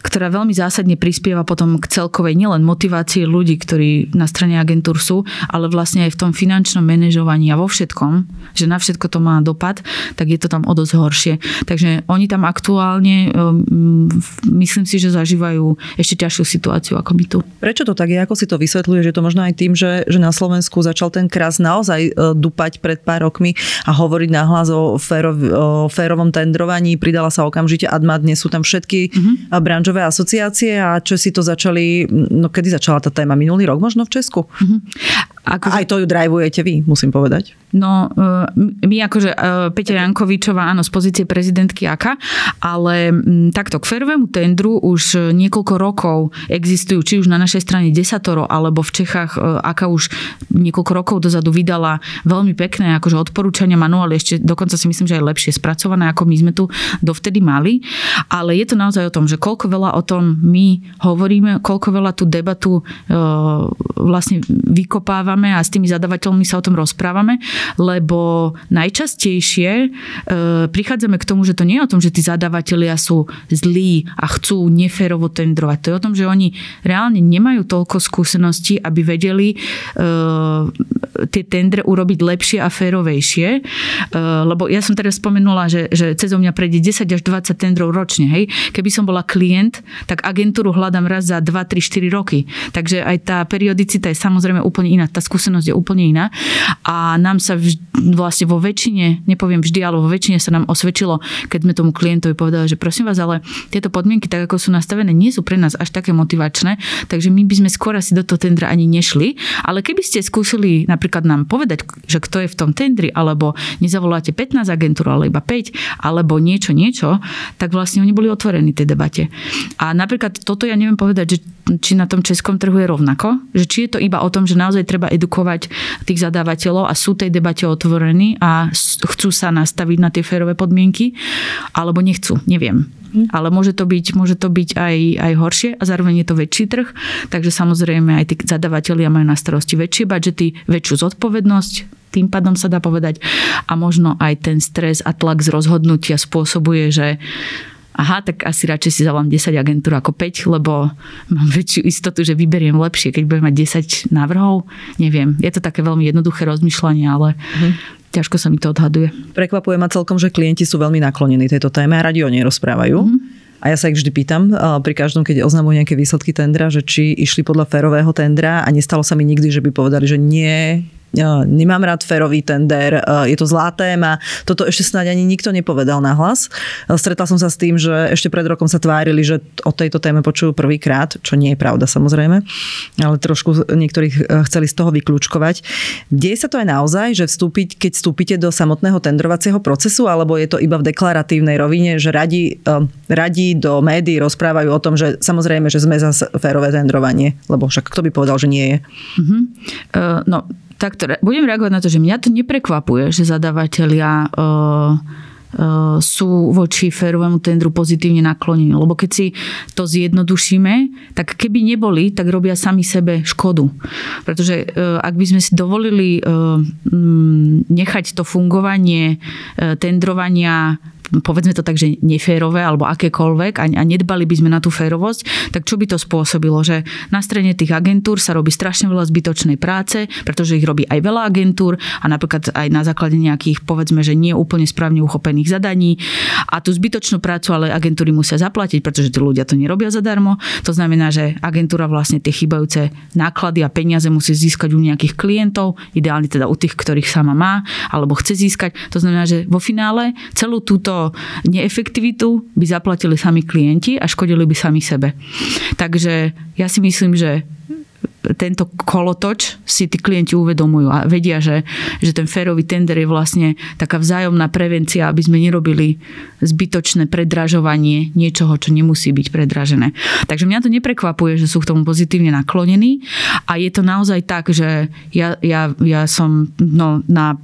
ktorá veľmi zásadne prispieva potom k celkovej nielen motivácii ľudí, ktorí na strane agentúr sú, ale vlastne aj v tom finančnom manažovaní a vo všetkom, že na všetko to má dopad, tak je to tam o dosť horšie. Takže oni tam aktuálne, um, myslím si, že zažívajú ešte ťažšiu situáciu ako my tu. Prečo to tak je? Ako si to vysvetľuje? Že to možno aj tým, že, že na Slovensku začal ten kras naozaj e, dupať pred pár rokmi a hovoriť nahlas o, férov, o férovom tendrovaní. Pridala sa okamžite Adma, dnes sú tam všetky uh-huh. branžové branžové asociácie a čo si to začali, no kedy začala tá téma? Minulý rok možno v Česku? Mm-hmm. Ako... Aj to ju drivujete vy, musím povedať. No, e, my akože e, Peťa Jankovičová, áno, z pozície prezidentky AKA, ale takto k férovému tendru už niekoľko rokov existujú, či už na našej strane desatoro, alebo v Čechách e, AKA už niekoľko rokov dozadu vydala veľmi pekné akože odporúčania, manuály, ešte dokonca si myslím, že aj lepšie spracované, ako my sme tu dovtedy mali. Ale je to naozaj o tom, že koľko veľa o tom my hovoríme, koľko veľa tú debatu vlastne vykopávame rozprávame a s tými zadavateľmi sa o tom rozprávame, lebo najčastejšie e, prichádzame k tomu, že to nie je o tom, že tí zadavatelia sú zlí a chcú neférovo tendrovať. To je o tom, že oni reálne nemajú toľko skúseností, aby vedeli e, tie tendre urobiť lepšie a férovejšie. E, lebo ja som teraz spomenula, že, že cez mňa prejde 10 až 20 tendrov ročne. Hej? Keby som bola klient, tak agentúru hľadám raz za 2, 3, 4 roky. Takže aj tá periodicita je samozrejme úplne iná. Tá skúsenosť je úplne iná. A nám sa vž- vlastne vo väčšine, nepoviem vždy, ale vo väčšine sa nám osvedčilo, keď sme tomu klientovi povedali, že prosím vás, ale tieto podmienky, tak ako sú nastavené, nie sú pre nás až také motivačné, takže my by sme skôr asi do toho tendra ani nešli. Ale keby ste skúsili napríklad nám povedať, že kto je v tom tendri, alebo nezavoláte 15 agentúr, ale iba 5, alebo niečo, niečo, tak vlastne oni boli otvorení tej debate. A napríklad toto ja neviem povedať, že či na tom českom trhu je rovnako, že či je to iba o tom, že naozaj treba edukovať tých zadávateľov a sú tej debate otvorení a chcú sa nastaviť na tie férové podmienky, alebo nechcú, neviem. Mhm. Ale môže to byť, môže to byť aj, aj horšie a zároveň je to väčší trh, takže samozrejme aj tí zadávateľia majú na starosti väčšie budžety, väčšiu zodpovednosť, tým pádom sa dá povedať. A možno aj ten stres a tlak z rozhodnutia spôsobuje, že aha, tak asi radšej si zavolám 10 agentúr ako 5, lebo mám väčšiu istotu, že vyberiem lepšie, keď budem mať 10 návrhov. Neviem, je to také veľmi jednoduché rozmýšľanie, ale mm. ťažko sa mi to odhaduje. Prekvapuje ma celkom, že klienti sú veľmi naklonení tejto téme a radi o nej rozprávajú. Mm. A ja sa ich vždy pýtam pri každom, keď oznamujú nejaké výsledky tendra, že či išli podľa férového tendra a nestalo sa mi nikdy, že by povedali, že nie, nemám rád ferový tender, je to zlá téma. Toto ešte snáď ani nikto nepovedal na hlas. Stretla som sa s tým, že ešte pred rokom sa tvárili, že o tejto téme počujú prvýkrát, čo nie je pravda samozrejme, ale trošku niektorých e, chceli z toho vyklúčkovať. Deje sa to aj naozaj, že vstúpiť, keď vstúpite do samotného tendrovacieho procesu, alebo je to iba v deklaratívnej rovine, že radi, e, radi do médií rozprávajú o tom, že samozrejme, že sme za férové tendrovanie, lebo však kto by povedal, že nie je? Mm-hmm. Uh, no, takto, budem reagovať na to, že mňa to neprekvapuje, že zadávateľia uh, sú voči férovému tendru pozitívne naklonení. Lebo keď si to zjednodušíme, tak keby neboli, tak robia sami sebe škodu. Pretože ak by sme si dovolili nechať to fungovanie tendrovania povedzme to tak, že neférové alebo akékoľvek a, nedbali by sme na tú férovosť, tak čo by to spôsobilo? Že na strane tých agentúr sa robí strašne veľa zbytočnej práce, pretože ich robí aj veľa agentúr a napríklad aj na základe nejakých, povedzme, že nie úplne správne uchopených zadaní a tú zbytočnú prácu ale agentúry musia zaplatiť, pretože tí ľudia to nerobia zadarmo. To znamená, že agentúra vlastne tie chybajúce náklady a peniaze musí získať u nejakých klientov, ideálne teda u tých, ktorých sama má alebo chce získať. To znamená, že vo finále celú túto neefektivitu by zaplatili sami klienti a škodili by sami sebe. Takže ja si myslím, že tento kolotoč si tí klienti uvedomujú a vedia, že, že ten férový tender je vlastne taká vzájomná prevencia, aby sme nerobili zbytočné predražovanie niečoho, čo nemusí byť predražené. Takže mňa to neprekvapuje, že sú k tomu pozitívne naklonení a je to naozaj tak, že ja, ja, ja som no, na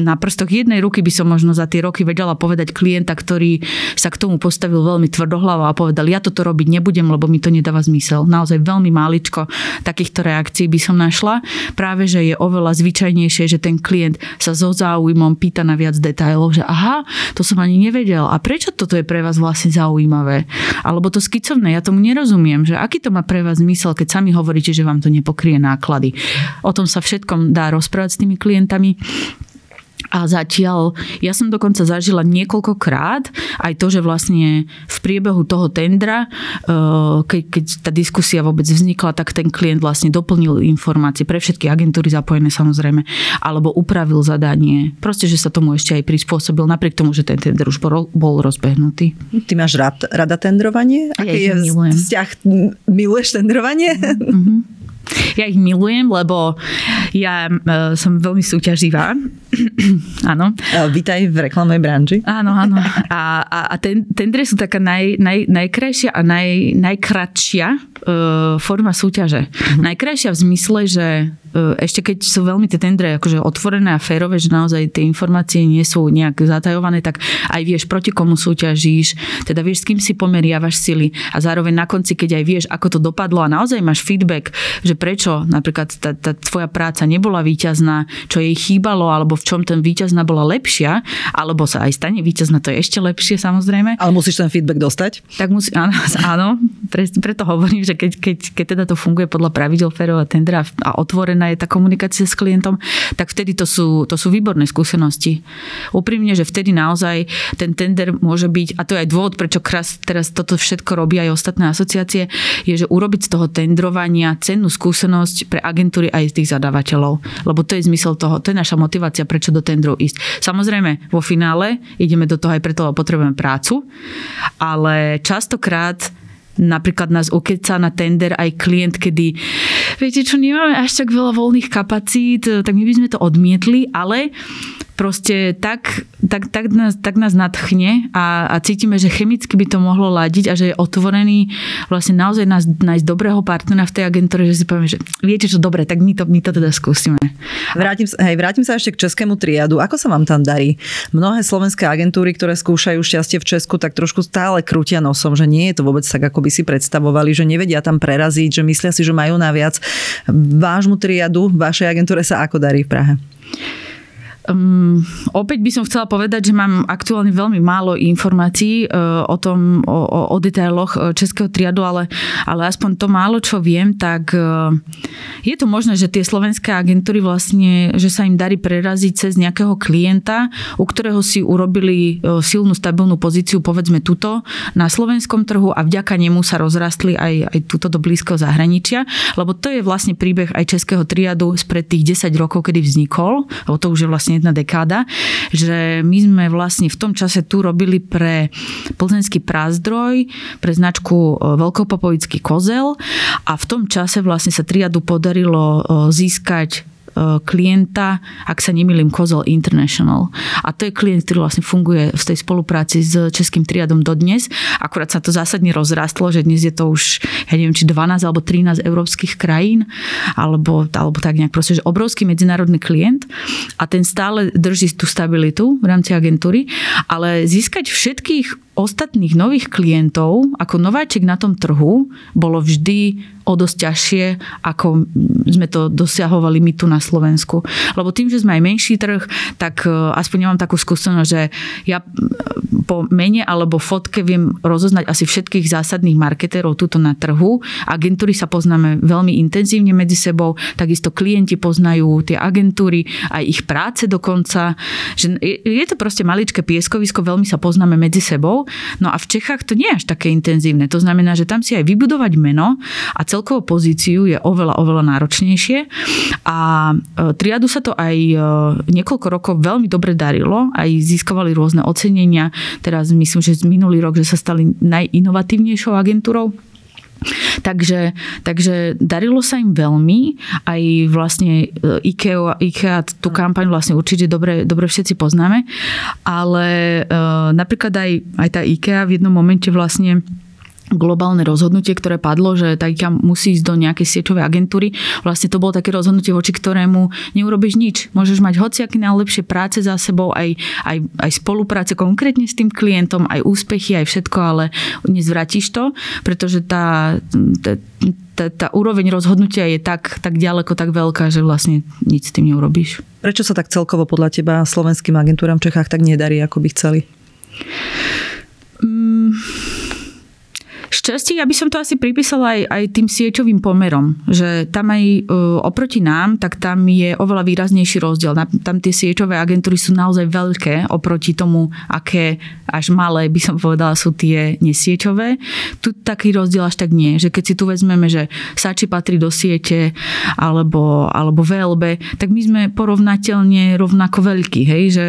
na prstoch jednej ruky by som možno za tie roky vedela povedať klienta, ktorý sa k tomu postavil veľmi tvrdohlavo a povedal, ja toto robiť nebudem, lebo mi to nedáva zmysel. Naozaj veľmi máličko takýchto reakcií by som našla. Práve, že je oveľa zvyčajnejšie, že ten klient sa so záujmom pýta na viac detajlov, že aha, to som ani nevedel. A prečo toto je pre vás vlastne zaujímavé? Alebo to skicovné, ja tomu nerozumiem, že aký to má pre vás zmysel, keď sami hovoríte, že vám to nepokrie náklady. O tom sa všetkom dá rozprávať s tými klientami A zatiaľ, ja som dokonca zažila niekoľkokrát aj to, že vlastne v priebehu toho tendra, eh, keď, keď tá diskusia vôbec vznikla, tak ten klient vlastne doplnil informácie pre všetky agentúry zapojené samozrejme, alebo upravil zadanie. Proste, že sa tomu ešte aj prispôsobil, napriek tomu, že ten tender už bol, bol rozbehnutý. Ty máš rád, rada tendrovanie? Aký ja je milujem. vzťah? Miluješ tendrovanie? Mm-hmm. Ja ich milujem, lebo ja uh, som veľmi súťaživá. áno. Vítaj v reklamnej branži. Áno, áno. A, a, a ten, tendre sú taká naj, naj, najkrajšia a naj, najkratšia uh, forma súťaže. Mm-hmm. Najkrajšia v zmysle, že uh, ešte keď sú veľmi tie tendre akože otvorené a férové, že naozaj tie informácie nie sú nejak zatajované, tak aj vieš, proti komu súťažíš, teda vieš, s kým si pomeriavaš sily a zároveň na konci, keď aj vieš, ako to dopadlo a naozaj máš feedback, že prečo napríklad tá, tá tvoja práca nebola víťazná, čo jej chýbalo, alebo v čom ten víťazná bola lepšia, alebo sa aj stane víťazná, to je ešte lepšie samozrejme. Ale musíš ten feedback dostať? Tak musí, áno, áno pre, preto hovorím, že keď, keď, keď teda to funguje podľa pravidel férového tendera a otvorená je tá komunikácia s klientom, tak vtedy to sú, to sú výborné skúsenosti. Úprimne, že vtedy naozaj ten tender môže byť, a to je aj dôvod, prečo kras, teraz toto všetko robia aj ostatné asociácie, je, že urobiť z toho tendrovania cennú skúsenosť pre agentúry aj z tých zadávateľov. Lebo to je zmysel toho, to je naša motivácia, prečo do tendrov ísť. Samozrejme, vo finále ideme do toho aj preto, lebo potrebujeme prácu, ale častokrát napríklad nás ukeca na tender aj klient, kedy viete čo, nemáme až tak veľa voľných kapacít, tak my by sme to odmietli, ale proste tak, tak, tak, nás, tak nás nadchne a, a cítime, že chemicky by to mohlo ladiť a že je otvorený vlastne naozaj nás, nájsť dobrého partnera v tej agentúre, že si povieme, že viete čo, dobre, tak my to, my to teda skúsime. Vrátim, hej, vrátim sa ešte k českému triadu. Ako sa vám tam darí? Mnohé slovenské agentúry, ktoré skúšajú šťastie v Česku, tak trošku stále krútia nosom, že nie je to vôbec tak, ako by si predstavovali, že nevedia tam preraziť, že myslia si, že majú naviac. Vášmu triadu, vašej agentúre sa ako darí v Prahe? Um, opäť by som chcela povedať, že mám aktuálne veľmi málo informácií uh, o tom, o, o, o detailoch uh, českého triadu, ale, ale aspoň to málo, čo viem, tak uh, je to možné, že tie slovenské agentúry vlastne, že sa im darí preraziť cez nejakého klienta, u ktorého si urobili uh, silnú, stabilnú pozíciu, povedzme tuto, na slovenskom trhu a vďaka nemu sa rozrastli aj, aj tuto do blízkeho zahraničia, lebo to je vlastne príbeh aj českého triadu spred tých 10 rokov, kedy vznikol, lebo to už je vlastne jedna dekáda, že my sme vlastne v tom čase tu robili pre plzenský prázdroj, pre značku e, Veľkopopovický kozel a v tom čase vlastne sa triadu podarilo e, získať klienta, ak sa nemýlim, Kozol International. A to je klient, ktorý vlastne funguje v tej spolupráci s Českým triadom dodnes. Akurát sa to zásadne rozrastlo, že dnes je to už, ja neviem, či 12 alebo 13 európskych krajín, alebo, alebo tak nejak proste, že obrovský medzinárodný klient a ten stále drží tú stabilitu v rámci agentúry, ale získať všetkých ostatných nových klientov ako nováčik na tom trhu bolo vždy o dosť ťažšie, ako sme to dosiahovali my tu na Slovensku. Lebo tým, že sme aj menší trh, tak e, aspoň nemám takú skúsenosť, že ja po mene alebo fotke viem rozoznať asi všetkých zásadných marketérov tuto na trhu. Agentúry sa poznáme veľmi intenzívne medzi sebou, takisto klienti poznajú tie agentúry, aj ich práce dokonca. Že je to proste maličké pieskovisko, veľmi sa poznáme medzi sebou. No a v Čechách to nie je až také intenzívne. To znamená, že tam si aj vybudovať meno a celkovú pozíciu je oveľa, oveľa náročnejšie. A e, triadu sa to aj e, niekoľko rokov veľmi dobre darilo, aj získavali rôzne ocenenia. Teraz myslím, že z minulý rok, že sa stali najinovatívnejšou agentúrou Takže, takže darilo sa im veľmi, aj vlastne e, IKEA, IKEA tú kampaň vlastne určite dobre, dobre všetci poznáme, ale e, napríklad aj, aj tá IKEA v jednom momente vlastne globálne rozhodnutie, ktoré padlo, že Tajka musí ísť do nejakej sieťovej agentúry. Vlastne to bolo také rozhodnutie, voči ktorému neurobiš nič. Môžeš mať hociaké najlepšie práce za sebou, aj, aj, aj spolupráce konkrétne s tým klientom, aj úspechy, aj všetko, ale nezvratíš to, pretože tá, tá, tá, tá úroveň rozhodnutia je tak, tak ďaleko, tak veľká, že vlastne nič s tým neurobíš. Prečo sa tak celkovo podľa teba slovenským agentúram v Čechách tak nedarí, ako by chceli? Mm Šťastie, ja by som to asi pripísala aj, aj tým sieťovým pomerom, že tam aj uh, oproti nám, tak tam je oveľa výraznejší rozdiel. Tam tie sieťové agentúry sú naozaj veľké oproti tomu, aké až malé, by som povedala, sú tie nesieťové. Tu taký rozdiel až tak nie, že keď si tu vezmeme, že Sači patrí do siete alebo, alebo VLB, tak my sme porovnateľne rovnako veľkí, hej, že,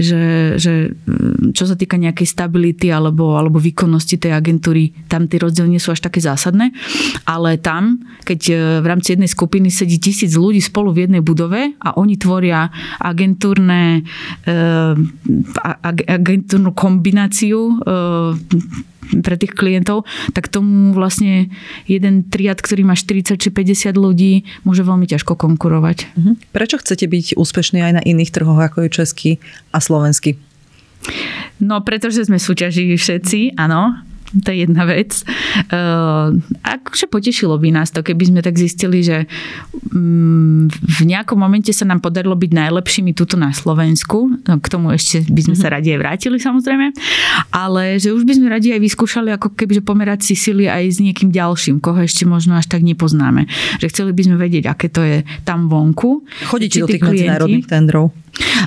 že, že mm, čo sa týka nejakej stability alebo, alebo výkonnosti tej agentúry, tam tie rozdiely nie sú až také zásadné, ale tam, keď e, v rámci jednej skupiny sedí tisíc ľudí spolu v jednej budove a oni tvoria agentúrne e, agentúrnu kombináciu e, pre tých klientov, tak tomu vlastne jeden triad, ktorý má 40 či 50 ľudí, môže veľmi ťažko konkurovať. Mhm. Prečo chcete byť úspešní aj na iných trhoch, ako je český a slovenský? No, pretože sme súťažili všetci, áno. To je jedna vec. Uh, akože potešilo by nás to, keby sme tak zistili, že um, v nejakom momente sa nám podarilo byť najlepšími tuto na Slovensku. No, k tomu ešte by sme sa mhm. radi aj vrátili samozrejme. Ale že už by sme radi aj vyskúšali ako keby že pomerať si sily aj s niekým ďalším, koho ešte možno až tak nepoznáme. Že chceli by sme vedieť, aké to je tam vonku. Chodíte do tých medzinárodných tendrov?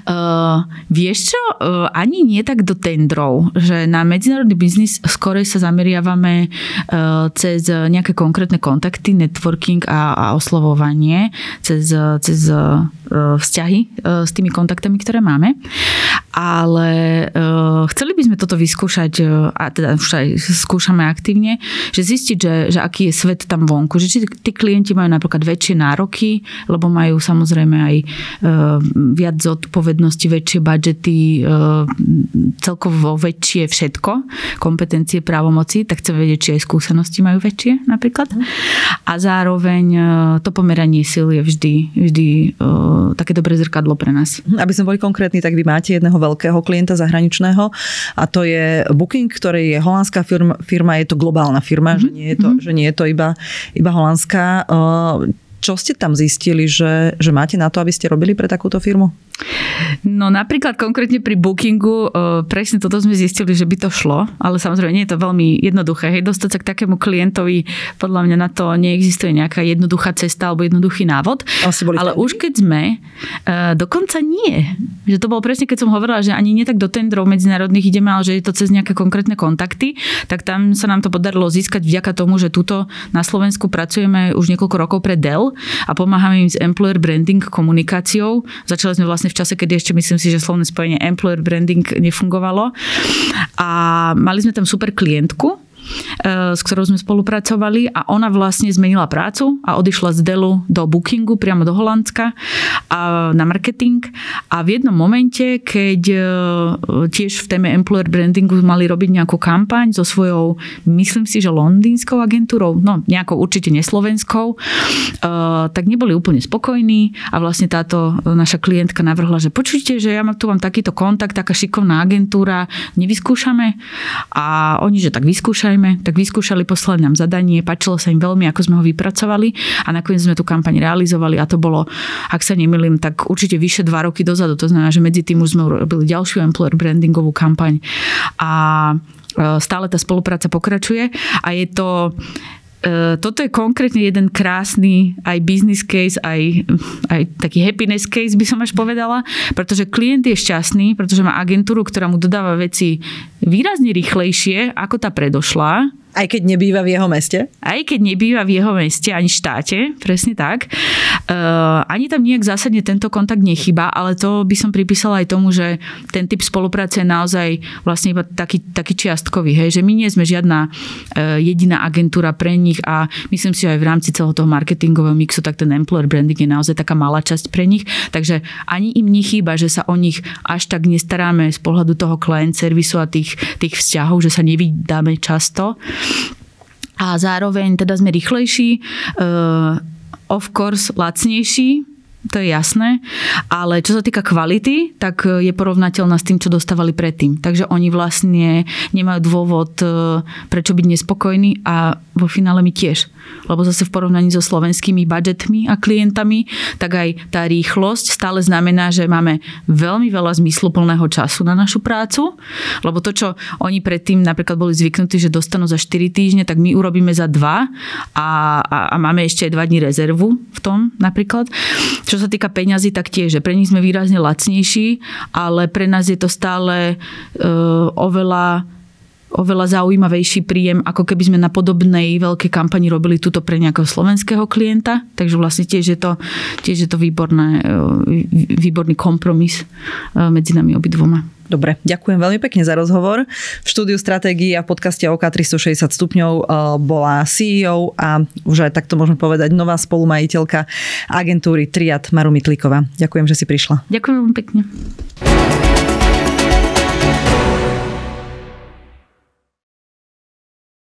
Uh, vieš čo, uh, ani nie tak do tendrov, že na medzinárodný biznis skôr sa zameriavame uh, cez nejaké konkrétne kontakty, networking a, a oslovovanie, cez, cez uh, vzťahy uh, s tými kontaktami, ktoré máme. Ale uh, chceli by sme toto vyskúšať, uh, a teda už aj skúšame aktívne, že zistiť, že, že aký je svet tam vonku, že či tí klienti majú napríklad väčšie nároky, lebo majú samozrejme aj uh, viac zodpovednosti, väčšie budžety, e, celkovo väčšie všetko, kompetencie, právomoci, tak chceme vedieť, či aj skúsenosti majú väčšie napríklad. A zároveň e, to pomeranie sil je vždy, vždy e, také dobré zrkadlo pre nás. Aby sme boli konkrétni, tak vy máte jedného veľkého klienta zahraničného a to je Booking, ktorý je holandská firma, firma je to globálna firma, mm-hmm. že, nie je to, mm-hmm. že nie je to iba, iba holandská. Čo ste tam zistili, že, že máte na to, aby ste robili pre takúto firmu? No napríklad konkrétne pri bookingu, presne toto sme zistili, že by to šlo, ale samozrejme nie je to veľmi jednoduché. Hej, dostať sa k takému klientovi, podľa mňa na to neexistuje nejaká jednoduchá cesta alebo jednoduchý návod. Ale už keď sme, dokonca nie. Že to bolo presne, keď som hovorila, že ani nie tak do tendrov medzinárodných ideme, ale že je to cez nejaké konkrétne kontakty, tak tam sa nám to podarilo získať vďaka tomu, že tuto na Slovensku pracujeme už niekoľko rokov pre Dell a pomáhame im s employer branding komunikáciou. Začali sme vlastne vlastne v čase, kedy ešte myslím si, že slovné spojenie employer branding nefungovalo. A mali sme tam super klientku, s ktorou sme spolupracovali a ona vlastne zmenila prácu a odišla z Delu do Bookingu priamo do Holandska a na marketing a v jednom momente, keď e, tiež v téme employer brandingu mali robiť nejakú kampaň so svojou, myslím si, že londýnskou agentúrou, no nejakou určite neslovenskou, e, tak neboli úplne spokojní a vlastne táto naša klientka navrhla, že počujte, že ja tu mám takýto kontakt, taká šikovná agentúra, nevyskúšame? A oni, že tak vyskúšajú samozrejme, tak vyskúšali, poslali nám zadanie, páčilo sa im veľmi, ako sme ho vypracovali a nakoniec sme tú kampaň realizovali a to bolo, ak sa nemýlim, tak určite vyše dva roky dozadu. To znamená, že medzi tým už sme robili ďalšiu employer brandingovú kampaň a e, stále tá spolupráca pokračuje a je to toto je konkrétne jeden krásny aj business case, aj, aj taký happiness case by som až povedala, pretože klient je šťastný, pretože má agentúru, ktorá mu dodáva veci výrazne rýchlejšie ako tá predošlá aj keď nebýva v jeho meste? Aj keď nebýva v jeho meste, ani štáte, presne tak. Uh, ani tam nejak zásadne tento kontakt nechýba, ale to by som pripísala aj tomu, že ten typ spolupráce je naozaj vlastne iba taký, taký čiastkový, hej, že my nie sme žiadna uh, jediná agentúra pre nich a myslím si, že aj v rámci celého toho marketingového mixu, tak ten employer branding je naozaj taká malá časť pre nich, takže ani im nechýba, že sa o nich až tak nestaráme z pohľadu toho client servisu a tých, tých vzťahov, že sa nevydáme často a zároveň teda sme rýchlejší, uh, of course lacnejší, to je jasné, ale čo sa týka kvality, tak je porovnateľná s tým, čo dostávali predtým. Takže oni vlastne nemajú dôvod, eh, prečo byť nespokojní a vo finále my tiež. Lebo zase v porovnaní so slovenskými budžetmi a klientami, tak aj tá rýchlosť stále znamená, že máme veľmi veľa zmysluplného času na našu prácu, lebo to, čo oni predtým napríklad boli zvyknutí, že dostanú za 4 týždne, tak my urobíme za 2 a, a, a máme ešte aj 2 dní rezervu v tom napríklad. Čo sa týka peňazí, tak tiež, že pre nich sme výrazne lacnejší, ale pre nás je to stále uh, oveľa oveľa zaujímavejší príjem, ako keby sme na podobnej veľkej kampani robili túto pre nejakého slovenského klienta. Takže vlastne tiež je to, tiež je to výborné, e, výborný kompromis e, medzi nami obidvoma. Dobre, ďakujem veľmi pekne za rozhovor. V štúdiu stratégií a v podcaste OK 360 stupňov e, bola CEO a už aj takto môžeme povedať nová spolumajiteľka agentúry Triad Maru Mitlíková. Ďakujem, že si prišla. Ďakujem veľmi pekne.